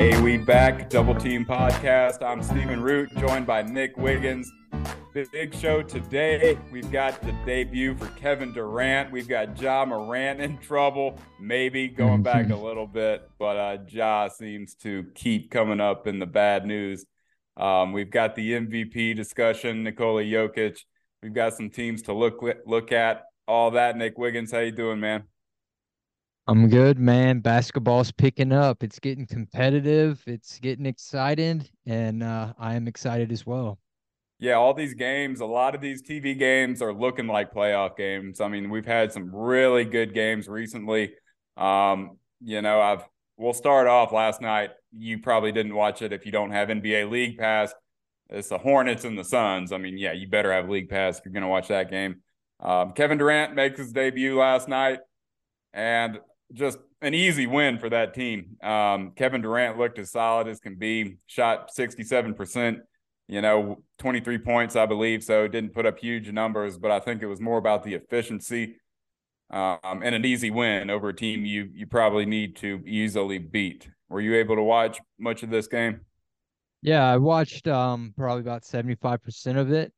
Hey, we back, Double Team Podcast. I'm Stephen Root, joined by Nick Wiggins. Big show today. We've got the debut for Kevin Durant. We've got Ja Morant in trouble, maybe going back a little bit, but uh, Ja seems to keep coming up in the bad news. Um, we've got the MVP discussion, Nikola Jokic. We've got some teams to look look at. All that, Nick Wiggins. How you doing, man? I'm good, man. Basketball's picking up. It's getting competitive. It's getting excited, and uh, I am excited as well. Yeah, all these games, a lot of these TV games are looking like playoff games. I mean, we've had some really good games recently. Um, you know, I've we'll start off last night. You probably didn't watch it if you don't have NBA League Pass. It's the Hornets and the Suns. I mean, yeah, you better have League Pass if you're going to watch that game. Um, Kevin Durant makes his debut last night, and just an easy win for that team. Um, Kevin Durant looked as solid as can be, shot 67%, you know, 23 points, I believe. So didn't put up huge numbers, but I think it was more about the efficiency um, and an easy win over a team you you probably need to easily beat. Were you able to watch much of this game? Yeah, I watched um, probably about 75% of it.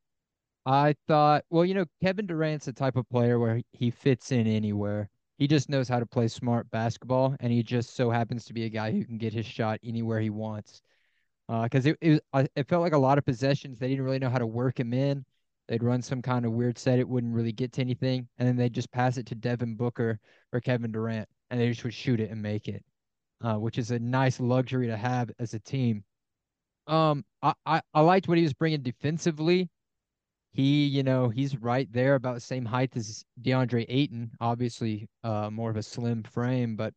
I thought, well, you know, Kevin Durant's the type of player where he fits in anywhere he just knows how to play smart basketball, and he just so happens to be a guy who can get his shot anywhere he wants. Because uh, it, it it felt like a lot of possessions they didn't really know how to work him in. They'd run some kind of weird set, it wouldn't really get to anything, and then they'd just pass it to Devin Booker or Kevin Durant, and they just would shoot it and make it, uh, which is a nice luxury to have as a team. Um, I, I, I liked what he was bringing defensively he, you know, he's right there about the same height as DeAndre Ayton. Obviously, uh, more of a slim frame, but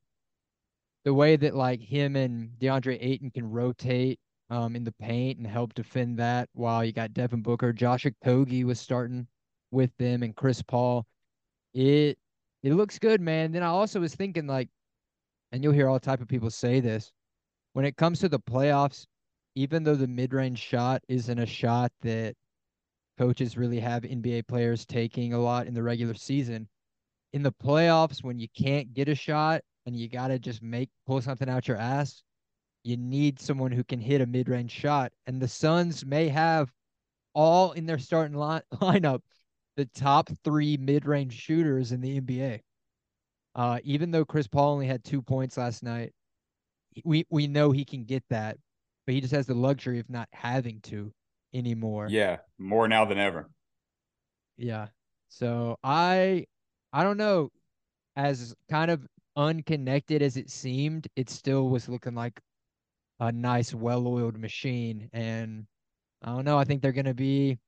the way that like him and DeAndre Ayton can rotate um in the paint and help defend that, while you got Devin Booker, Josh Okogie was starting with them, and Chris Paul. It it looks good, man. Then I also was thinking like, and you'll hear all type of people say this when it comes to the playoffs. Even though the mid range shot isn't a shot that coaches really have NBA players taking a lot in the regular season. In the playoffs, when you can't get a shot and you got to just make pull something out your ass, you need someone who can hit a mid range shot. And the Suns may have all in their starting line, lineup the top three mid range shooters in the NBA. Uh, even though Chris Paul only had two points last night, we we know he can get that, but he just has the luxury of not having to anymore. Yeah, more now than ever. Yeah. So I I don't know as kind of unconnected as it seemed, it still was looking like a nice well-oiled machine and I don't know, I think they're going to be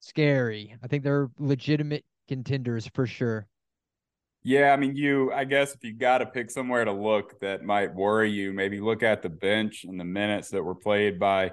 scary. I think they're legitimate contenders for sure. Yeah, I mean, you, I guess if you got to pick somewhere to look that might worry you, maybe look at the bench and the minutes that were played by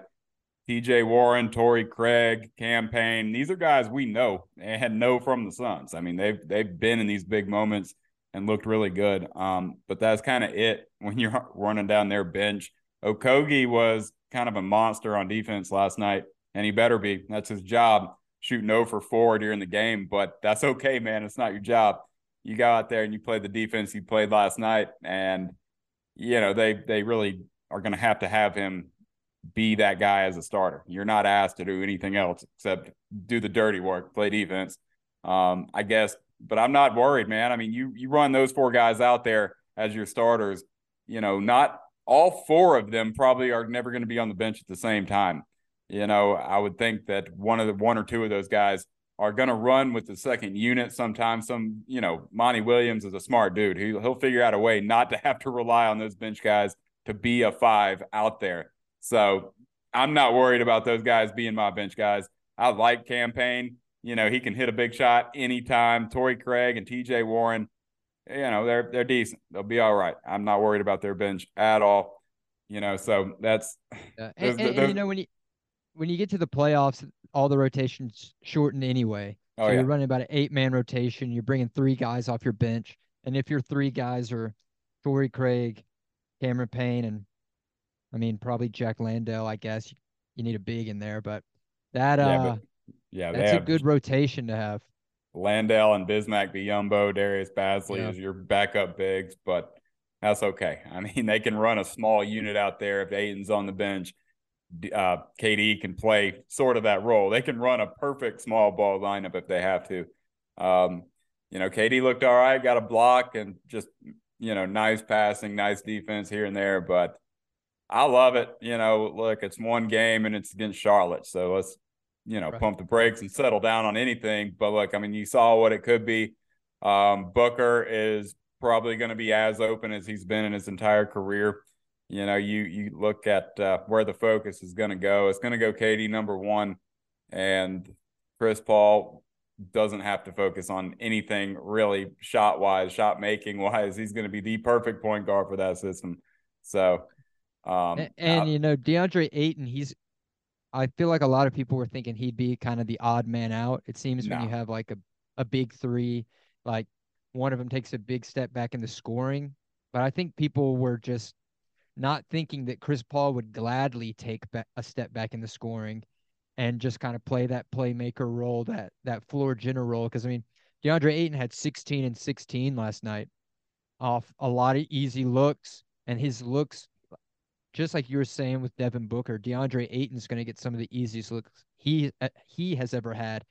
TJ Warren, Torrey Craig, Cam Payne. These are guys we know and know from the Suns. I mean, they've they've been in these big moments and looked really good. Um, but that's kind of it when you're running down their bench. Okogie was kind of a monster on defense last night, and he better be. That's his job, shooting 0 for 4 during the game. But that's okay, man. It's not your job. You go out there and you play the defense you played last night, and you know they they really are going to have to have him be that guy as a starter. You're not asked to do anything else except do the dirty work, play defense. Um, I guess, but I'm not worried, man. I mean, you you run those four guys out there as your starters. You know, not all four of them probably are never going to be on the bench at the same time. You know, I would think that one of the one or two of those guys are going to run with the second unit sometimes. Some, you know, Monty Williams is a smart dude. He, he'll figure out a way not to have to rely on those bench guys to be a five out there. So I'm not worried about those guys being my bench guys. I like Cam Payne. You know, he can hit a big shot anytime. Torrey Craig and TJ Warren, you know, they're they're decent. They'll be all right. I'm not worried about their bench at all. You know, so that's yeah. and, and, and, you know when you when you get to the playoffs, all the rotations shorten anyway. Oh, so yeah. you're running about an eight man rotation. You're bringing three guys off your bench, and if your three guys are Torrey Craig, Cameron Payne, and I mean, probably Jock Landale. I guess you, you need a big in there, but that yeah, uh, but, yeah, that's a good rotation to have. Landale and Bismack Biyombo, Darius Bazley yeah. as your backup bigs, but that's okay. I mean, they can run a small unit out there if Ayton's on the bench. Uh, KD can play sort of that role. They can run a perfect small ball lineup if they have to. Um, you know, KD looked all right, got a block and just, you know, nice passing, nice defense here and there. But I love it. You know, look, it's one game and it's against Charlotte. So let's, you know, right. pump the brakes and settle down on anything. But look, I mean, you saw what it could be. Um, Booker is probably going to be as open as he's been in his entire career. You know, you you look at uh, where the focus is going to go. It's going to go KD number one, and Chris Paul doesn't have to focus on anything really shot wise, shot making wise. He's going to be the perfect point guard for that system. So, um, and, and I, you know, DeAndre Ayton, he's. I feel like a lot of people were thinking he'd be kind of the odd man out. It seems no. when you have like a a big three, like one of them takes a big step back in the scoring. But I think people were just not thinking that Chris Paul would gladly take a step back in the scoring and just kind of play that playmaker role, that that floor general role. Because I mean, DeAndre Ayton had 16 and 16 last night off a lot of easy looks, and his looks, just like you were saying with Devin Booker, DeAndre Ayton's going to get some of the easiest looks he uh, he has ever had.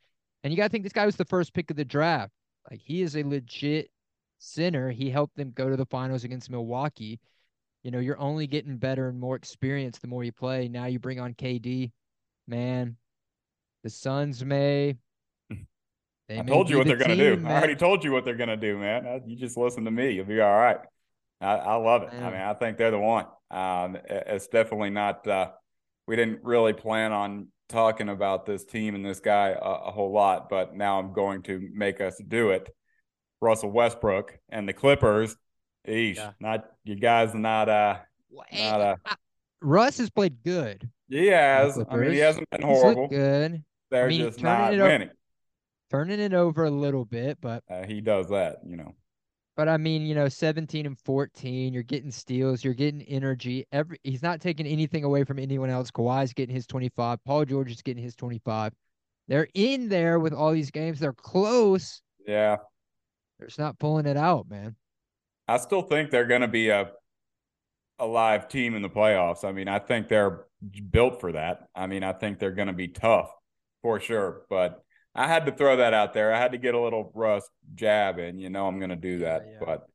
And you got to think this guy was the first pick of the draft. Like he is a legit center. He helped them go to the finals against Milwaukee. You know, you're only getting better and more experience the more you play. Now you bring on KD man, the Suns may. They I told you what they're going to do. Man. I already told you what they're going to do, man. You just listen to me. You'll be all right. I, I love it. Man. I mean, I think they're the one. Um, it's definitely not. Uh, we didn't really plan on talking about this team and this guy a, a, whole lot, but now I'm going to make us do it. Russell Westbrook and the Clippers. Eesh, yeah. not you guys. Not uh, not uh. Russ has played good. He has. I mean, he hasn't been horrible. good. They're I mean, just not winning. turning it over a little bit, but uh, he does that, you know. But I mean, you know, 17 and 14, you're getting steals, you're getting energy. Every he's not taking anything away from anyone else. Kawhi's getting his 25. Paul George is getting his 25. They're in there with all these games. They're close. Yeah. They're just not pulling it out, man. I still think they're going to be a a live team in the playoffs. I mean, I think they're built for that. I mean, I think they're going to be tough for sure. But I had to throw that out there. I had to get a little Russ jab in. You know, I'm going to do that. Yeah, yeah. But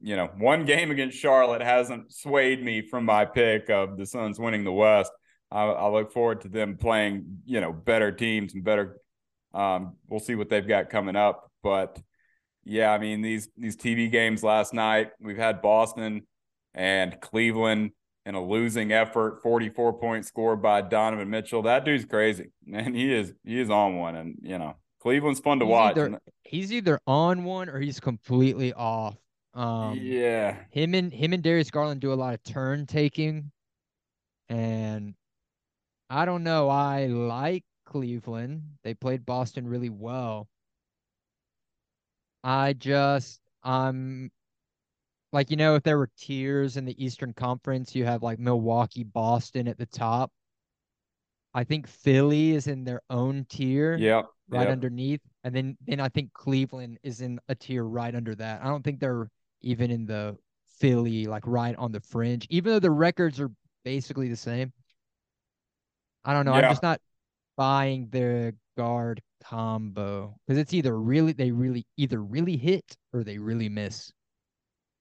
you know, one game against Charlotte hasn't swayed me from my pick of the Suns winning the West. I, I look forward to them playing, you know, better teams and better. Um, we'll see what they've got coming up, but yeah, I mean these these TV games last night. We've had Boston and Cleveland in a losing effort, 44 point score by Donovan Mitchell. That dude's crazy. Man, he is he is on one. And you know, Cleveland's fun to he's watch. Either, he's either on one or he's completely off. Um, yeah. Him and him and Darius Garland do a lot of turn taking. And I don't know. I like Cleveland. They played Boston really well. I just I'm like you know if there were tiers in the Eastern Conference, you have like Milwaukee, Boston at the top. I think Philly is in their own tier. Yeah. Right yep. underneath. And then then I think Cleveland is in a tier right under that. I don't think they're even in the Philly, like right on the fringe, even though the records are basically the same. I don't know. Yeah. I'm just not buying the guard combo because it's either really they really either really hit or they really miss.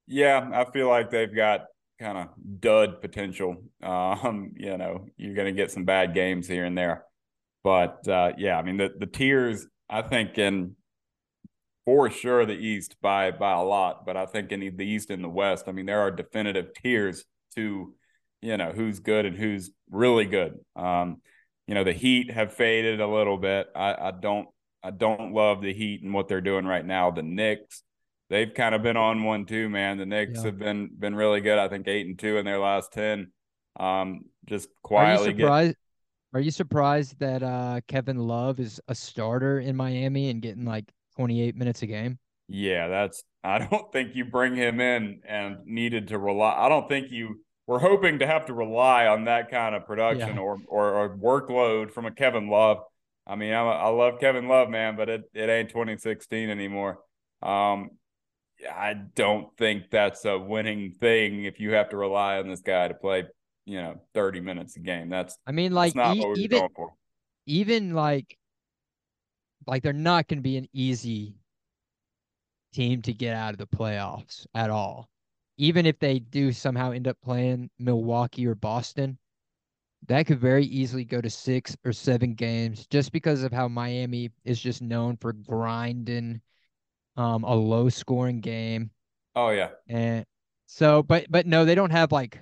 Yeah, I feel like they've got kind of dud potential. Um, you know, you're going to get some bad games here and there, but uh, yeah, I mean the the tiers. I think in for sure the East by by a lot, but I think in the East and the West, I mean there are definitive tiers to you know who's good and who's really good. Um, you know the Heat have faded a little bit. I, I don't I don't love the Heat and what they're doing right now. The Knicks they've kind of been on one too, man. The Knicks yeah. have been been really good. I think eight and two in their last ten. Um, just quietly. Are you surprised? Get... Are you surprised that uh, Kevin Love is a starter in Miami and getting like 28 minutes a game? Yeah, that's. I don't think you bring him in and needed to rely. I don't think you were hoping to have to rely on that kind of production yeah. or, or, or workload from a Kevin Love. I mean, I, I love Kevin Love, man, but it, it ain't 2016 anymore. Um, I don't think that's a winning thing if you have to rely on this guy to play, you know, 30 minutes a game. That's I mean, like e- what we're even going for. even like like they're not going to be an easy team to get out of the playoffs at all. Even if they do somehow end up playing Milwaukee or Boston, that could very easily go to six or seven games just because of how Miami is just known for grinding um, a low scoring game. Oh yeah. And so, but but no, they don't have like.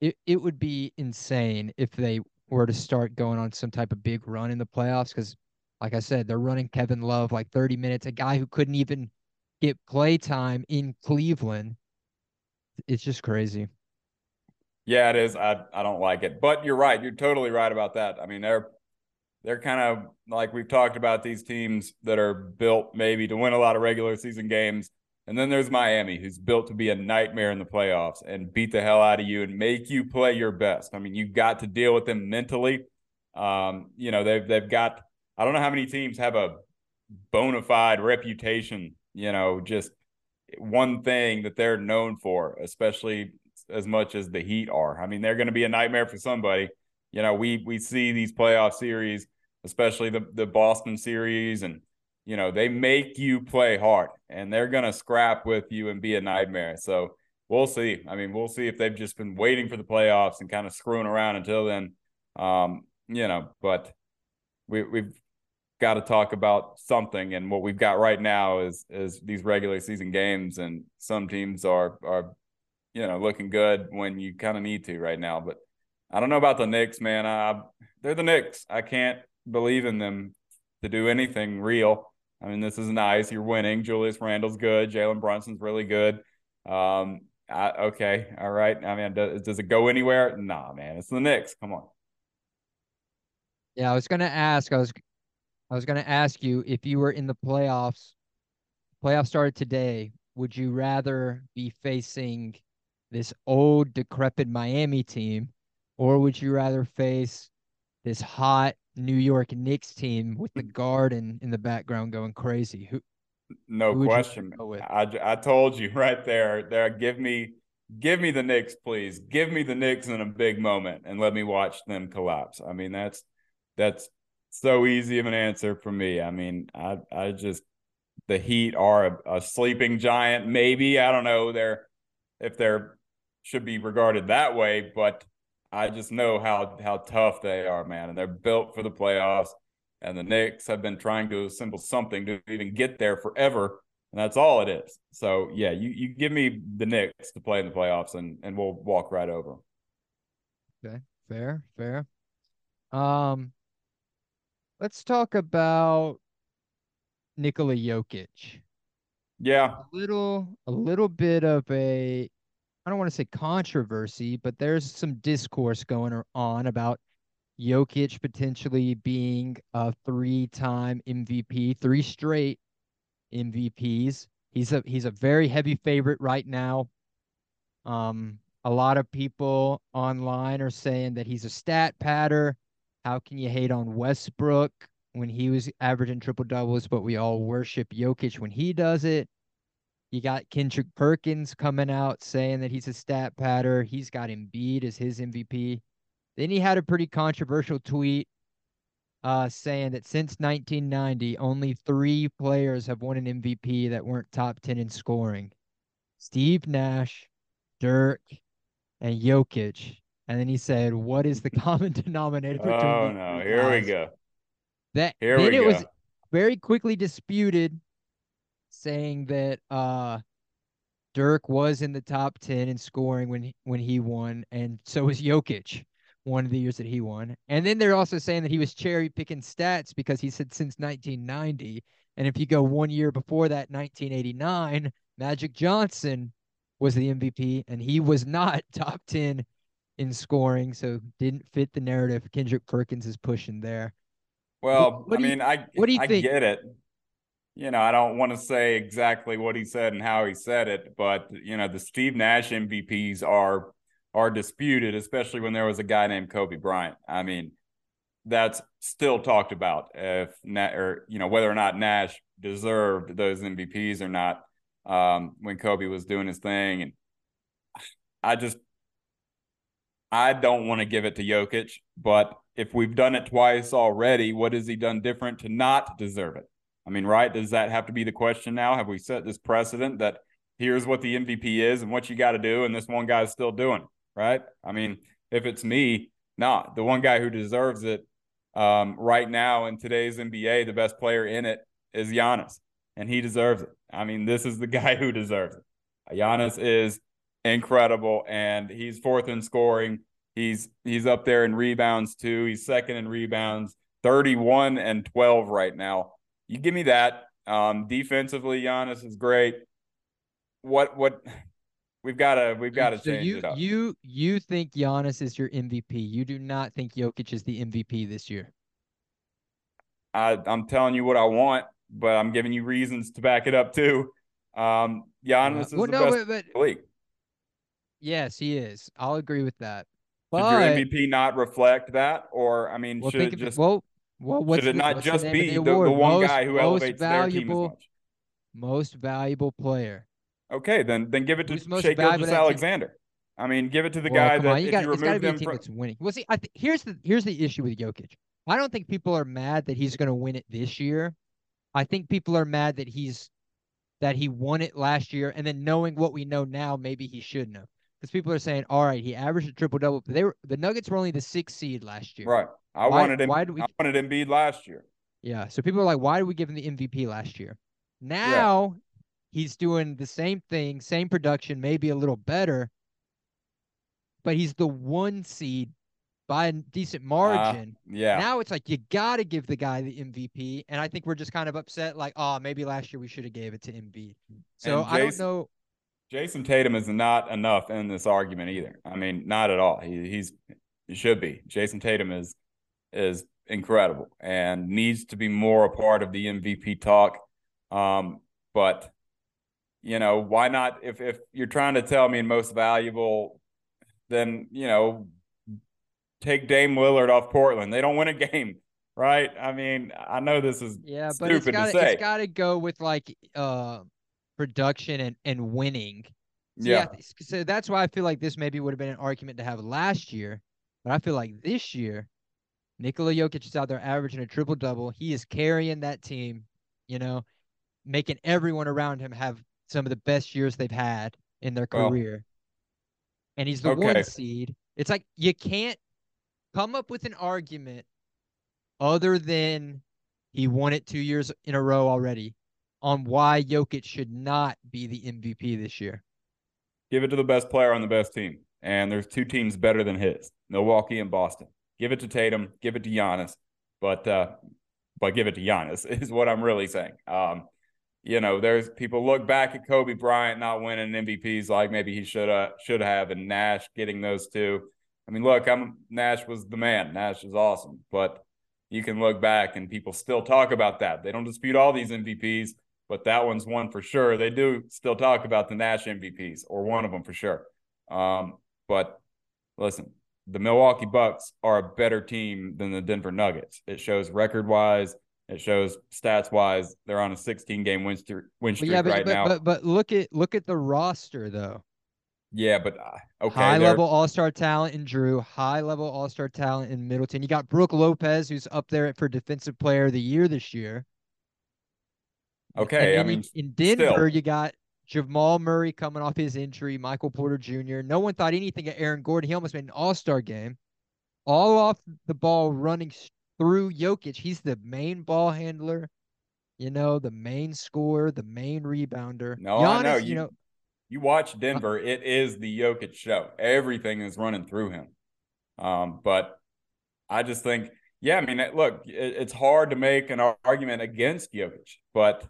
It it would be insane if they were to start going on some type of big run in the playoffs because, like I said, they're running Kevin Love like 30 minutes, a guy who couldn't even get play time in Cleveland. It's just crazy. Yeah, it is. I I don't like it. But you're right. You're totally right about that. I mean, they're they're kind of like we've talked about these teams that are built maybe to win a lot of regular season games. And then there's Miami, who's built to be a nightmare in the playoffs and beat the hell out of you and make you play your best. I mean, you've got to deal with them mentally. Um, you know, they've they've got I don't know how many teams have a bona fide reputation, you know, just one thing that they're known for, especially as much as the Heat are. I mean, they're going to be a nightmare for somebody. You know, we we see these playoff series, especially the the Boston series, and you know they make you play hard, and they're going to scrap with you and be a nightmare. So we'll see. I mean, we'll see if they've just been waiting for the playoffs and kind of screwing around until then. Um, you know, but we we've got to talk about something and what we've got right now is is these regular season games and some teams are are you know looking good when you kind of need to right now but I don't know about the Knicks man I, they're the Knicks I can't believe in them to do anything real. I mean this is nice. You're winning. Julius Randle's good. Jalen Brunson's really good. Um I, okay. All right. I mean does, does it go anywhere? Nah man. It's the Knicks. Come on. Yeah, I was gonna ask. I was I was to ask you if you were in the playoffs, playoffs started today, would you rather be facing this old, decrepit Miami team, or would you rather face this hot New York Knicks team with the garden in the background going crazy? Who? No who question. I, I told you right there. There, give me, give me the Knicks, please. Give me the Knicks in a big moment, and let me watch them collapse. I mean, that's that's so easy of an answer for me. I mean, I I just the Heat are a, a, sleeping giant. Maybe I don't know. They're if they're should be regarded that way, but I just know how how tough they are, man, and they're built for the playoffs. And the Knicks have been trying to assemble something to even get there forever, and that's all it is. So yeah, you you give me the Knicks to play in the playoffs, and and we'll walk right over. Okay, fair, fair. Um, Let's talk about Nikola Jokic. Yeah. A little a little bit of a I don't want to say controversy, but there's some discourse going on about Jokic potentially being a three-time MVP, three straight MVPs. He's a he's a very heavy favorite right now. Um, a lot of people online are saying that he's a stat patter. How can you hate on Westbrook when he was averaging triple doubles, but we all worship Jokic when he does it? You got Kendrick Perkins coming out saying that he's a stat patter. He's got Embiid as his MVP. Then he had a pretty controversial tweet uh, saying that since 1990, only three players have won an MVP that weren't top 10 in scoring Steve Nash, Dirk, and Jokic. And then he said, "What is the common denominator between?" Oh no! Here guys? we go. That Here then it go. was very quickly disputed, saying that uh, Dirk was in the top ten in scoring when when he won, and so was Jokic one of the years that he won. And then they're also saying that he was cherry picking stats because he said since 1990. And if you go one year before that, 1989, Magic Johnson was the MVP, and he was not top 10 in scoring, so didn't fit the narrative Kendrick Perkins is pushing there. Well, what I mean, you, I what do you I think? get it. You know, I don't want to say exactly what he said and how he said it, but you know, the Steve Nash MVPs are are disputed, especially when there was a guy named Kobe Bryant. I mean, that's still talked about if or you know whether or not Nash deserved those MVPs or not. um, when Kobe was doing his thing, and I just I don't want to give it to Jokic, but if we've done it twice already, what has he done different to not deserve it? I mean, right? Does that have to be the question now? Have we set this precedent that here's what the MVP is and what you got to do, and this one guy's still doing, right? I mean, if it's me, nah, the one guy who deserves it um, right now in today's NBA, the best player in it is Giannis, and he deserves it. I mean, this is the guy who deserves it. Giannis is incredible, and he's fourth in scoring. He's he's up there in rebounds too. He's second in rebounds, 31 and 12 right now. You give me that. Um, defensively, Giannis is great. What what we've got to we've got to so change you, it up. You you think Giannis is your MVP? You do not think Jokic is the MVP this year. I, I'm telling you what I want, but I'm giving you reasons to back it up too. Um, Giannis uh, is well, the no, best but, but, league. Yes, he is. I'll agree with that. But, should your MVP not reflect that, or I mean, well, should it just well, well, should it not just be the, the, the, one most, guy who elevates valuable, their team as much? Most valuable player. Okay, then then give it to Shai Gilgeous-Alexander. I mean, give it to the well, guy that on, you got, you remove them from winning. Well, see, I th- here's the here's the issue with Jokic. I don't think people are mad that he's going to win it this year. I think people are mad that he's that he won it last year, and then knowing what we know now, maybe he shouldn't have. Because people are saying, all right, he averaged a triple double. They were the Nuggets were only the sixth seed last year. Right. I why, wanted him. Why did we, I wanted Embiid last year. Yeah. So people are like, why did we give him the MVP last year? Now yeah. he's doing the same thing, same production, maybe a little better, but he's the one seed by a decent uh, margin. Uh, yeah. Now it's like you got to give the guy the MVP, and I think we're just kind of upset, like, oh, maybe last year we should have gave it to Embiid. So Jayson, I don't know. Jayson Tatum is not enough in this argument either. I mean, not at all. He, he's he should be. Jayson Tatum is is incredible and needs to be more a part of the MVP talk. Um, but you know, why not? If if you're trying to tell me most valuable, then you know take Dame Lillard off Portland. They don't win a game, right? I mean, I know this is yeah, but it's gotta, it's got to go with like uh production and and winning. So yeah. yeah. So that's why I feel like this maybe would have been an argument to have last year, but I feel like this year, Nikola Jokic is out there averaging a triple double. He is carrying that team, you know, making everyone around him have some of the best years they've had in their career. And he's the okay. one seed. It's like you can't come up with an argument other than he won it two years in a row already on why Jokic should not be the MVP this year. Give it to the best player on the best team. And there's two teams better than his Milwaukee and Boston. Give it to Tatum, give it to Giannis, but uh, but give it to Giannis is what I'm really saying. Um, you know, there's people look back at Kobe Bryant not winning MVPs like maybe he should have should have, and Nash getting those two. I mean, look, I'm Nash was the man. Nash is awesome, but you can look back and people still talk about that. They don't dispute all these MVPs, but that one's one for sure. They do still talk about the Nash MVPs or one of them for sure. Um, but listen, the Milwaukee Bucks are a better team than the Denver Nuggets. It shows record wise. It shows stats wise. They're on a 16 game win streak, win streak yeah, but, right but, now. But, but look at look at the roster though. Yeah, but uh, okay. High level all star talent in Jrue. high level all star talent in Middleton. You got Brook Lopez, who's up there for defensive player of the year this year. Okay, I mean, in Denver, still. you got Jamal Murray coming off his injury, Michael Porter Jr. No one thought anything of Aaron Gordon. He almost made an All Star game, all off the ball, running through Jokic. He's the main ball handler, you know, the main scorer, the main rebounder. No, Giannis, I know you, you know you watch uh, Denver, it is the Jokic show. Everything is running through him. Um, but I just think, yeah, I mean, look, it's hard to make an argument against Jokic, but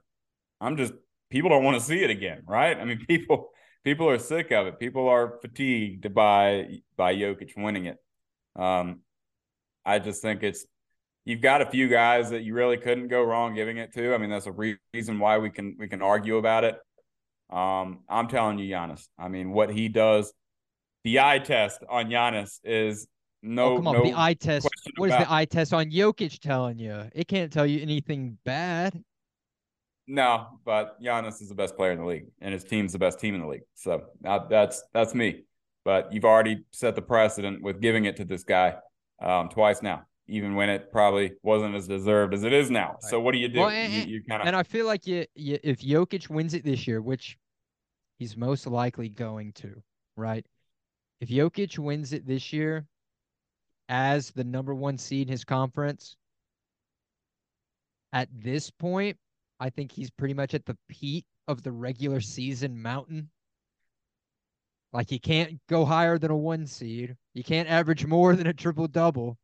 I'm just people don't want to see it again, right? I mean, people people are sick of it. People are fatigued by by Jokic winning it. Um, I just think it's you've got a few guys that you really couldn't go wrong giving it to. I mean, that's a re- reason why we can we can argue about it. Um, I'm telling you, Giannis. I mean, what he does, the eye test on Giannis is no. Oh, come on, no the eye test. What is the eye test on Jokic telling you? It can't tell you anything bad. No, but Giannis is the best player in the league, and his team's the best team in the league. So uh, that's that's me. But you've already set the precedent with giving it to this guy um, twice now, even when it probably wasn't as deserved as it is now. Right. So what do you do? Well, and, you, you kind of and I feel like you, you, if Jokic wins it this year, which he's most likely going to, right? If Jokic wins it this year as the number one seed in his conference, at this point, I think he's pretty much at the peak of the regular season mountain. Like you can't go higher than a one seed. You can't average more than a triple double.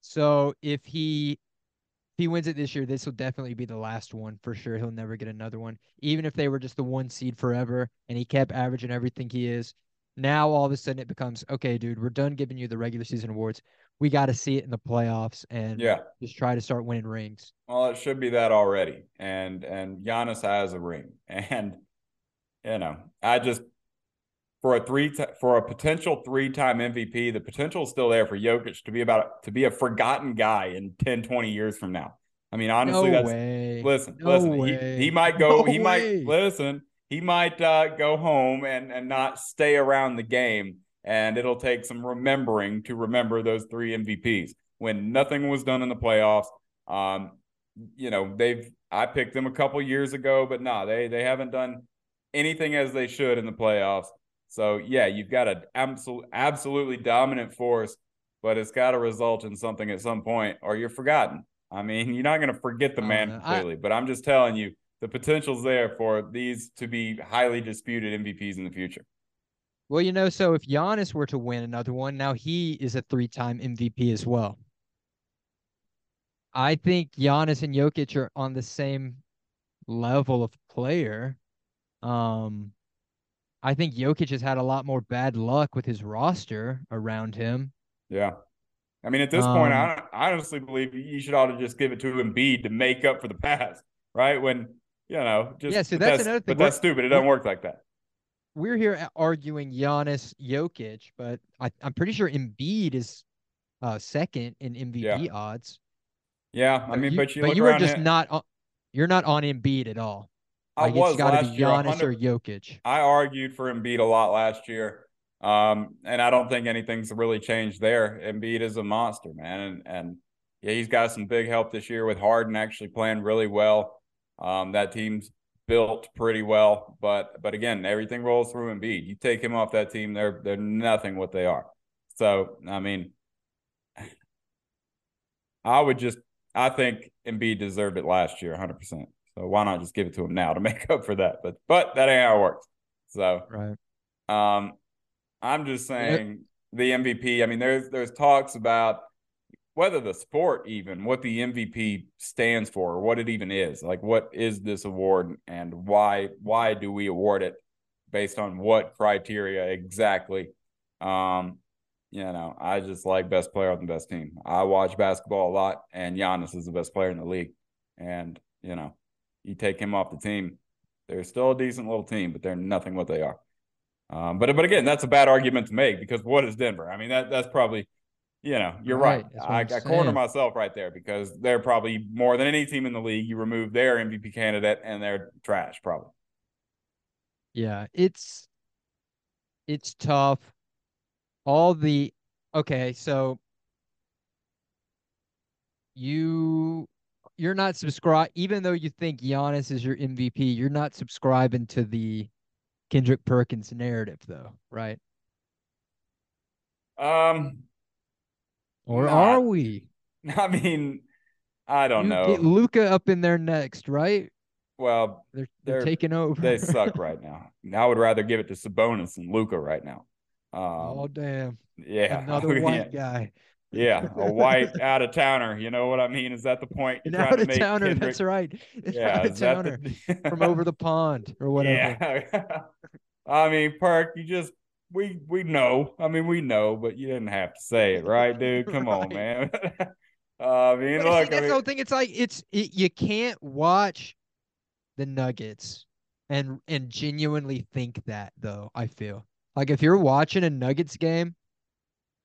So if he if he wins it this year, this will definitely be the last one for sure. He'll never get another one. Even if they were just the one seed forever and he kept averaging everything he is. Now all of a sudden it becomes okay, dude, we're done giving you the regular season awards we got to see it in the playoffs and yeah, just try to start winning rings. Well, it should be that already, and and Giannis has a ring, and you know, I just for a three t- for a potential three time MVP, the potential is still there for Jokic to be about to be a forgotten guy in 10, 20 years from now. I mean, honestly, no that's way. listen, no listen. He, he might go. No he way. might listen. He might uh, go home and and not stay around the game and it'll take some remembering to remember those three MVPs when nothing was done in the playoffs. Um, you know, they've I picked them a couple years ago, but nah, they they haven't done anything as they should in the playoffs. So yeah, you've got an absolute absolutely dominant force, but it's got to result in something at some point, or you're forgotten. I mean, you're not going to forget the man completely, I, but I'm just telling you the potential's there for these to be highly disputed MVPs in the future. Well, you know, so if Giannis were to win another one, now he is a three-time MVP as well. I think Giannis and Jokic are on the same level of player. Um, I think Jokic has had a lot more bad luck with his roster around him. Yeah. I mean, at this um, point, I, I honestly believe you should ought to just give it to Embiid to make up for the past, right? When, you know, just. Yeah, so that's, that's another thing. But that's stupid. It doesn't work like that we're here arguing Giannis, Jokic, but I, am pretty sure Embiid is uh, second in MVP yeah. odds. Yeah, I mean, you, but you, but you are just not on, you're not on Embiid at all. Like, I was it's got to be Giannis or Jokic. I argued for Embiid a lot last year, um, and I don't think anything's really changed there. Embiid is a monster, man, and and yeah, he's got some big help this year with Harden actually playing really well. Um, that team's built pretty well, but but again, everything rolls through Embiid. You take him off that team, they're they're nothing what they are. So I mean, I would just I think Embiid deserved it last year, 100. percent So why not just give it to him now to make up for that? But but that ain't how it works. So right. Um, I'm just saying the MVP. I mean, there's there's talks about whether the sport even what the MVP stands for or what it even is. Like what is this award and why why do we award it based on what criteria exactly? Um, you know, I just like best player on the best team. I watch basketball a lot and Giannis is the best player in the league. And, you know, you take him off the team, they're still a decent little team, but they're nothing what they are. Um, but but again, that's a bad argument to make because what is Denver? I mean, that that's probably you know, you're right. right. I, I corner myself right there because they're probably more than any team in the league. You remove their MVP candidate and they're trash, probably. Yeah, it's it's tough. All the okay, so you you're not subscribe even though you think Giannis is your MVP, you're not subscribing to the Kendrick Perkins narrative though, right? Um or Not, are we? I mean, I don't you know. Get Luka up in there next, right? Well, they're, they're, they're taking over. they suck right now. I would rather give it to Sabonis and Luka right now. Um, oh damn! Yeah, another white yeah. guy. Yeah, a white out of towner. You know what I mean? Is that the point? An out of towner. Kendrick... That's right. Yeah, out of towner the... from over the pond or whatever. Yeah. I mean, Perk, you just we we know. I mean, we know, but you didn't have to say it, right, dude? Come right. on, man. uh, I mean, but look, see, that's I mean, the whole thing. It's like it's it, you can't watch the Nuggets and and genuinely think that though. I feel like if you're watching a Nuggets game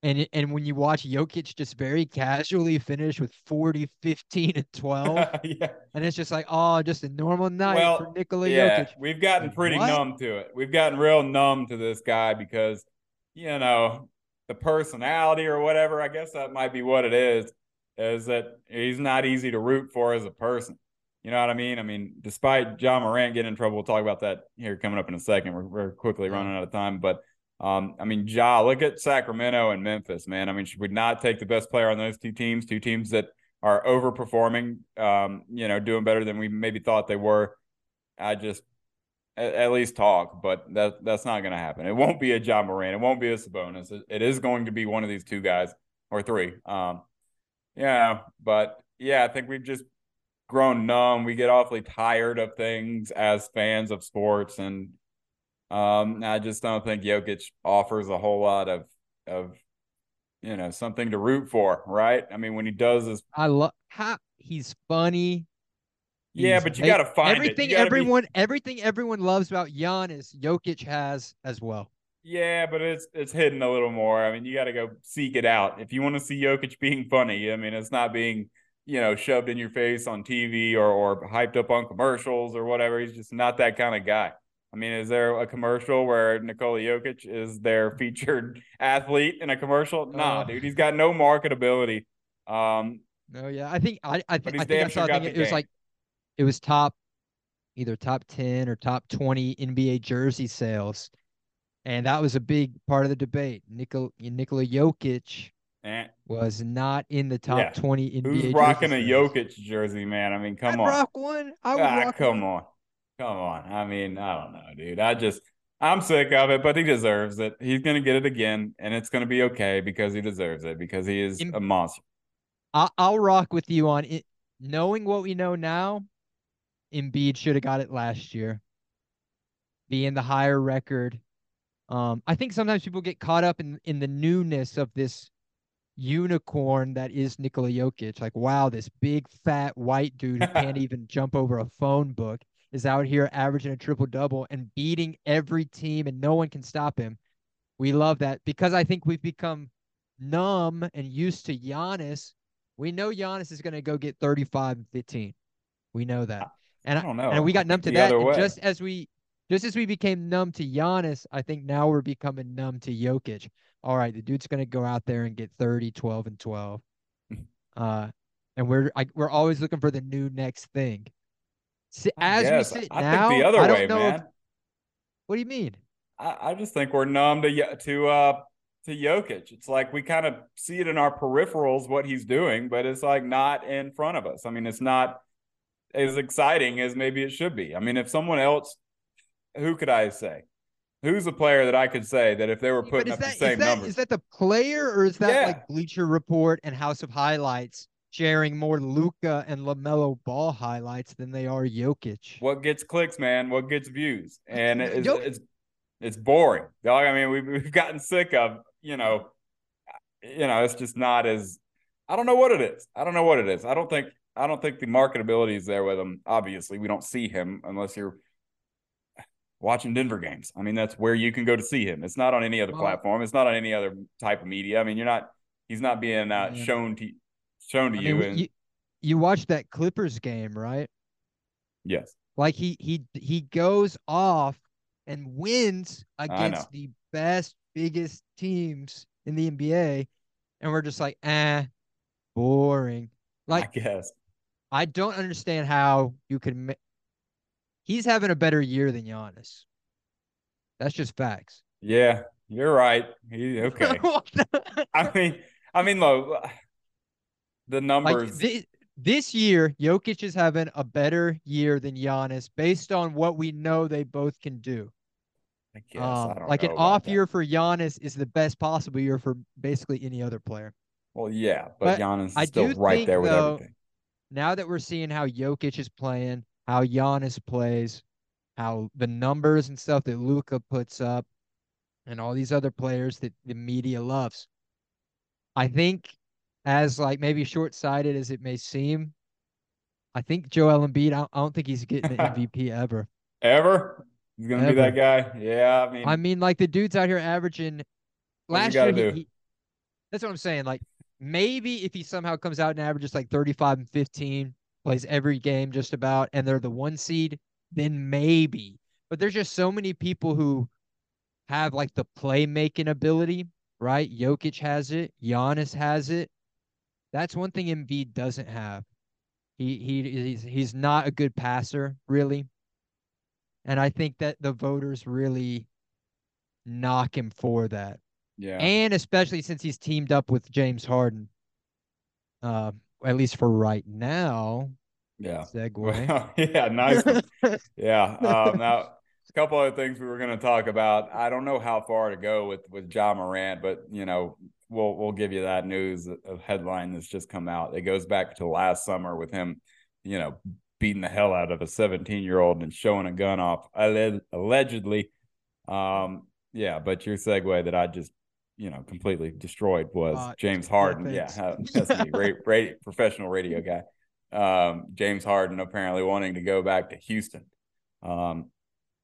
And and when you watch Jokic just very casually finish with 40, 15, and 12, yeah. and it's just like, oh, just a normal night Well, for Nikola yeah, Jokic. we've gotten Like, pretty what? numb to it. We've gotten real numb to this guy because, you know, the personality or whatever, I guess that might be what it is, is that he's not easy to root for as a person. You know what I mean? I mean, despite Ja Morant getting in trouble, we'll talk about that here coming up in a second. We're, we're quickly running out of time. But, um, I mean, Ja, look at Sacramento and Memphis, man. I mean, should we not take the best player on those two teams, two teams that are overperforming, um, you know, doing better than we maybe thought they were? I just at, at least talk, but that that's not going to happen. It won't be a Ja Morant. It won't be a Sabonis. It, it is going to be one of these two guys or three. Um, yeah, but yeah, I think we've just grown numb. We get awfully tired of things as fans of sports, and um, I just don't think Jokic offers a whole lot of of you know something to root for, right? I mean, when he does this, I love how he's funny. yeah, He's but you got to find everything it. You be- everyone everything everyone loves about Giannis, Jokic has as well. Yeah, but it's it's hidden a little more. I mean, you got to go seek it out. If you want to see Jokic being funny, I mean, it's not being you know shoved in your face on TV or or hyped up on commercials or whatever. He's just not that kind of guy. I mean, is there a commercial where Nikola Jokic is their featured athlete in a commercial? Nah, Uh. dude, he's got no marketability. Um, No, yeah, I think I I, th- I think I sure saw the it was like it was top either top 10 or top 20 NBA jersey sales. And that was a big part of the debate. Nikola Nikola Jokic eh, was not in the top Yeah. 20 NBA who's jersey rocking a. Jokic jersey, man? I mean, come I'd on. rock one. I would Ah, rock come one. on. Come on. I mean, I don't know, dude. I just I'm sick of it, but he deserves it. He's gonna get it again, and it's gonna be okay because he deserves it because he is a monster. I, I'll rock with you on it. Knowing what we know now, Embiid should have got it last year. Being the higher record. Um, I think sometimes people get caught up in in the newness of this unicorn that is Nikola Jokic. Like, wow, this big fat white dude who can't even jump over a phone book is out here averaging a triple double and beating every team, and no one can stop him. We love that because I think we've become numb and used to Giannis. We know Giannis is going to go get 35 and 15. We know that. And I don't know. and we got numb to that. Just as we just as we became numb to Giannis, I think now we're becoming numb to Jokic. All right, the dude's going to go out there and get 30, 12 and 12. Uh and we're I, we're always looking for the new next thing. As guess. we sit I now, think the other I don't way, know man. what do you mean? I, I just think we're numb to to uh to Jokic. It's like we kind of see it in our peripherals what he's doing, but it's like not in front of us. I mean, it's not as exciting as maybe it should be. I mean, if someone else, who could I say? Who's a player that I could say that if they were putting is up that, the is same that, numbers? is that the player or is that Yeah. like Bleacher Report and House of Highlights sharing more Luka and LaMelo Ball highlights than they are Jokic? what gets clicks, man? What gets views? And it's, Jokic- it's it's boring, dog. I mean, we've we've gotten sick of you know, you know, it's just not as. I don't know what it is. I don't know what it is. I don't think I don't think the marketability is there with him. Obviously, we don't see him unless you're watching Denver games. I mean, that's where you can go to see him. It's not on any other platform. It's not on any other type of media. I mean, you're not. He's not being uh, shown to shown to I you. mean, and you, you watched that Clippers game, right? yes, Like he he he goes off and wins against the best, biggest teams in the NBA, and we're just like, eh, boring. Like I guess. I don't understand how you can. Ma- He's having a better year than Giannis. That's just facts. Yeah, you're right. He okay. I mean, I mean, look, the like numbers. this, this year, Jokic is having a better year than Giannis based on what we know they both can do. I guess I Um, don't like an off that. year for Giannis is the best possible year for basically any other player. Well, yeah, but, But Giannis is I still right think, there with though, everything. Now that we're seeing how Jokic is playing, how Giannis plays, how the numbers and stuff that Luka puts up, and all these other players that the media loves, I think, as like maybe short sighted as it may seem, I think Joel Embiid. I, I don't think he's getting the MVP ever. Ever? He's gonna be that guy. Yeah, I mean, I mean, like the dude's out here averaging. Last year, he, he That's what I'm saying. Like maybe if he somehow comes out and averages like 35 and 15, plays every game just about, and they're the one seed, then maybe. But there's just so many people who have like the playmaking ability, right? Jokic has it, Giannis has it. That's one thing Embiid doesn't have. He he he's he's not a good passer, really. And I think that the voters really knock him for that. Yeah. And especially since he's teamed up with James Harden. Uh, at least for right now. Yeah. Segue. Yeah, nice. yeah. Um, now, a couple other things we were going to talk about. I don't know how far to go with with Ja Morant, but you know, we'll we'll give you that news of headline that's just come out. It goes back to last summer with him, you know, beating the hell out of a 17 year old and showing a gun off allegedly. Um, yeah, but your segue that I just you know completely destroyed was uh, James Harden. Yeah, yeah great, great professional radio guy. Um, James Harden apparently wanting to go back to Houston. Um,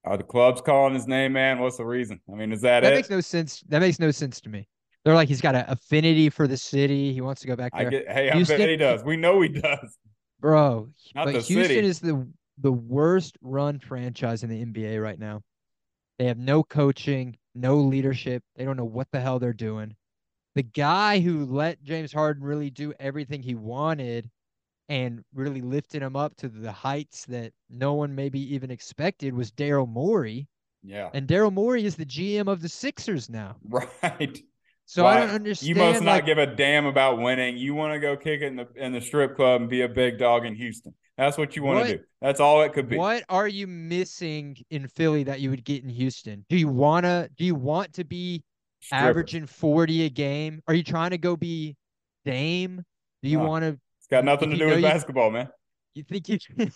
are the clubs calling his name, man? What's the reason? I mean, is that, that it? makes no sense. That makes no sense to me. They're like he's got an affinity for the city. He wants to go back there. I get, hey, Houston, I bet he does. We know he does, bro. Not but Houston city. is the the worst run franchise in the NBA right now. They have no coaching, no leadership. They don't know what the hell they're doing. The guy who let James Harden really do everything he wanted and really lifted him up to the heights that no one maybe even expected was Daryl Morey. Yeah. And Daryl Morey is the GM of the Sixers now. Right. So I don't understand. You must not like, give a damn about winning. You want to go kick it in the in the strip club and be a big dog in Houston. That's what you want to do. That's all it could be. What are you missing in Philly that you would get in Houston? Do you wanna do you want to be Stripper. averaging 40 a game? Are you trying to go be Dame? Do you no, want to It's got nothing to do with you, basketball, man. You think you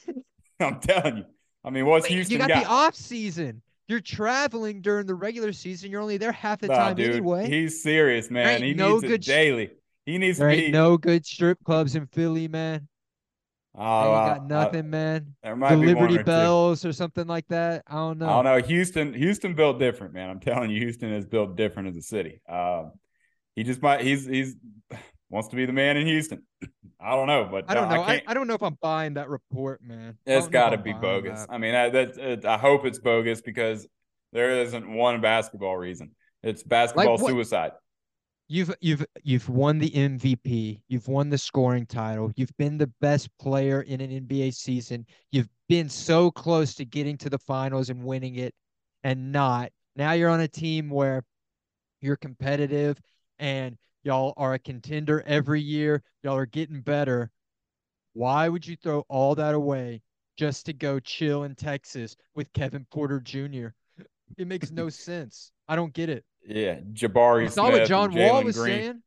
I'm telling you. I mean, what's Wait, Houston You got, got, the off season. You're traveling during the regular season. You're only there half the nah, time dude, anyway. He's serious, man. He no needs good it daily. He needs there to be no good strip clubs in Philly, man. Oh, ain't got nothing, man. There might the be Liberty or Bells two. or something like that. I don't know. I don't know. Houston, Houston built different, man. I'm telling you, Houston is built different as a city. Um, he just might. He's he's wants to be the man in Houston. I don't know, but I don't know. I, I, I, don't know if I'm buying that report, man. It's got to be bogus. That. I mean, I, that, it, I hope it's bogus because there isn't one basketball reason. It's basketball like suicide. You've you've you've won the MVP. You've won the scoring title. You've been the best player in an NBA season. You've been so close to getting to the finals and winning it and not. Now you're on a team where you're competitive and y'all are a contender every year. Y'all are getting better. Why would you throw all that away just to go chill in Texas with Kevin Porter Jr.? It makes no sense. I don't get it. Yeah, Jabari. That's all what John Wall was Green. saying.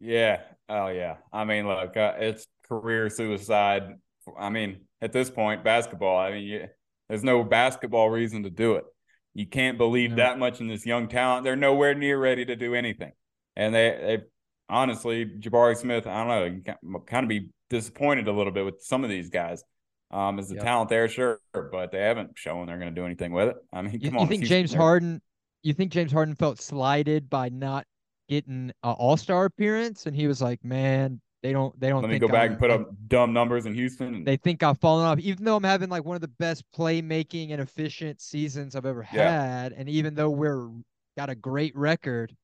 Yeah. Oh yeah. I mean, look, uh, it's career suicide. I mean, at this point, basketball. I mean, you, there's no basketball reason to do it. You can't believe no. that much in this young talent. They're nowhere near ready to do anything, and they, they honestly, Jabari Smith. I don't know. Kind of be disappointed a little bit with some of these guys. Um, is the yep. talent there? Sure, but they haven't shown they're going to do anything with it. I mean, you, come on. You think James Harden? You think James Harden felt slighted by not getting an All Star appearance, and he was like, "Man, they don't, they don't." Let me go back I'm, and put up dumb numbers in Houston. They think I've fallen off, even though I'm having like one of the best playmaking and efficient seasons I've ever yeah. had, and even though we're got a great record,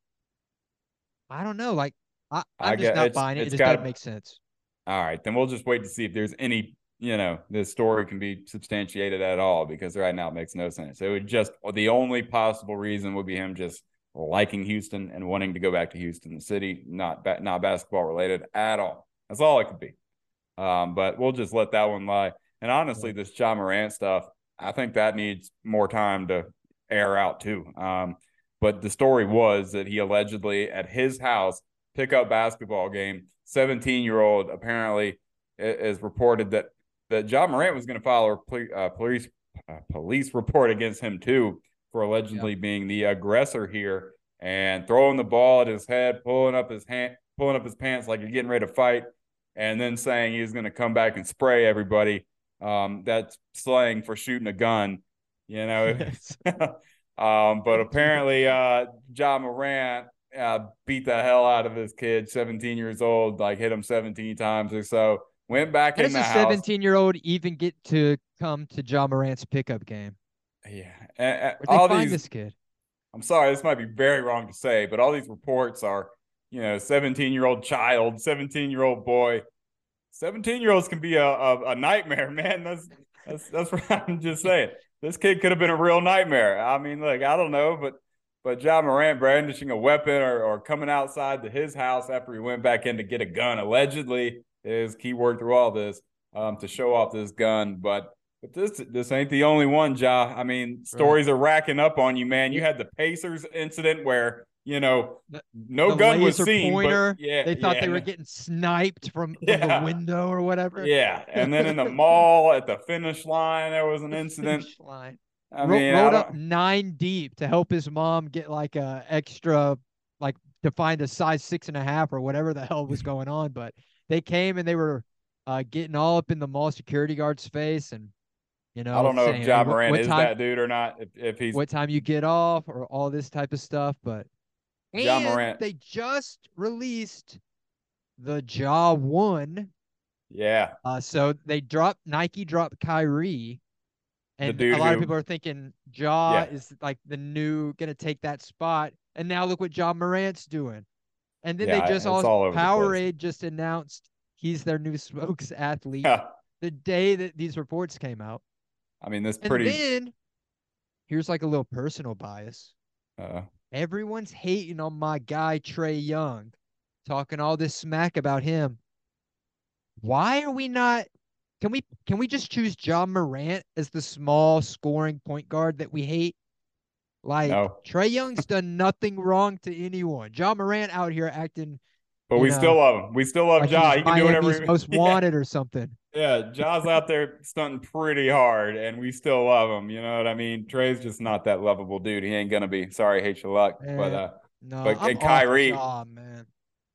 I don't know. Like I, I'm I just not buying it. It just got doesn't make sense. All right, then we'll just wait to see if there's any you know this story can be substantiated at all because right now it makes no sense. It would just the only possible reason would be him just liking Houston and wanting to go back to Houston, the city, not ba- not basketball related at all. That's all it could be. Um, but we'll just let that one lie. And honestly, this Ja Morant stuff, I think that needs more time to air out too. Um, but the story was that he allegedly at his house pickup basketball game, 17 year old apparently is reported that that Ja Morant was going to file a uh, police uh, police report against him too for allegedly yeah. being the aggressor here and throwing the ball at his head, pulling up his hand, pulling up his pants like you're getting ready to fight, and then saying he's going to come back and spray everybody. Um, that's slang for shooting a gun, you know. um, but apparently, uh, Ja Morant uh, beat the hell out of his kid, 17 years old, like hit him 17 times or so. Went back How in does the a house. 17 year old even get to come to Ja Morant's pickup game? Yeah, and, and all find these. this kid? I'm sorry, this might be very wrong to say, but all these reports are, you know, 17 year old child, 17 year old boy. 17 year olds can be a, a, a nightmare, man. That's that's that's what I'm just saying. This kid could have been a real nightmare. I mean, like I don't know, but but Ja Morant brandishing a weapon or, or coming outside to his house after he went back in to get a gun, allegedly is key word through all this um, to show off this gun. But but this this ain't the only one, Ja. I mean, stories right. are racking up on you, man. You had the Pacers incident where you know no the gun was seen. Pointer, but yeah, they thought yeah. they were getting sniped from, from the window or whatever. Yeah, and then in the mall at the finish line, there was an incident. Finish line. I Ro- mean, rode don't- up nine deep to help his mom get like a extra, like to find a size six and a half or whatever the hell was going on. But they came and they were uh, getting all up in the mall security guard's face, and you know, I don't know saying, if John what is time, that dude or not. If, if he's what time you get off or all this type of stuff. But And Morant. they just released the Ja One. yeah, Uh, so they dropped Nike dropped Kyrie, and a lot of people are thinking Ja Yeah. is like the new gonna take that spot. And now look what Ja Morant's doing. And then Yeah, they just all place. Powerade just announced he's their new spokes athlete I the day that these reports came out. I mean, that's And pretty. then here's like a little personal bias. uh, Everyone's hating on my guy Trae Young, talking all this smack about him. Why are we not? Can we can we just choose Ja Morant as the small scoring point guard that we hate? Like No. Trae Young's done nothing wrong to anyone. Ja Morant out here acting but we know, still uh, love him. We still love like Ja. He can do whatever. Miami's he- most yeah, wanted or something. Yeah, Ja's out there stunting pretty hard, and we still love him. You know what I mean? Trae's just not that lovable dude. He ain't gonna be. Sorry, hate your luck, but Eh. uh, No, But- I'm and Kyrie- off Ja, man.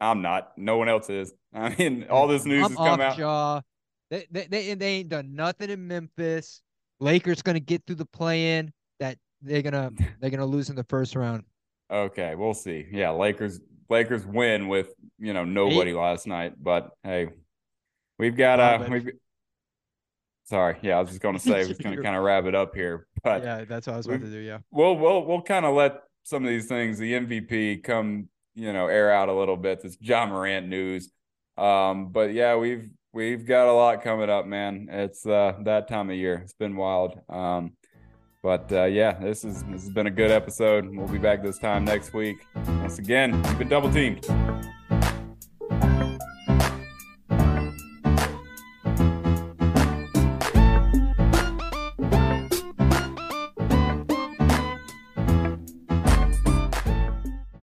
I'm not. No one else is. I mean, all this news I'm has come out. Ja. They, they they they ain't done nothing in Memphis. Lakers gonna get through the play-in. That they're gonna they're gonna lose in the first round. Okay, we'll see. Yeah, Lakers Lakers win with you know nobody last night, but hey, we've got uh we've sorry, yeah, I was just gonna say I was gonna kind of wrap it up here, but yeah, that's what I was about to do. Yeah. we'll we'll we'll kind of let some of these things, the MVP, come you know air out a little bit. This Ja Morant news, um, but yeah, we've we've got a lot coming up, man. It's uh that time of year. It's been wild. Um, but uh, yeah, this is this has been a good episode. We'll be back this time next week. Once again, you've been double teamed.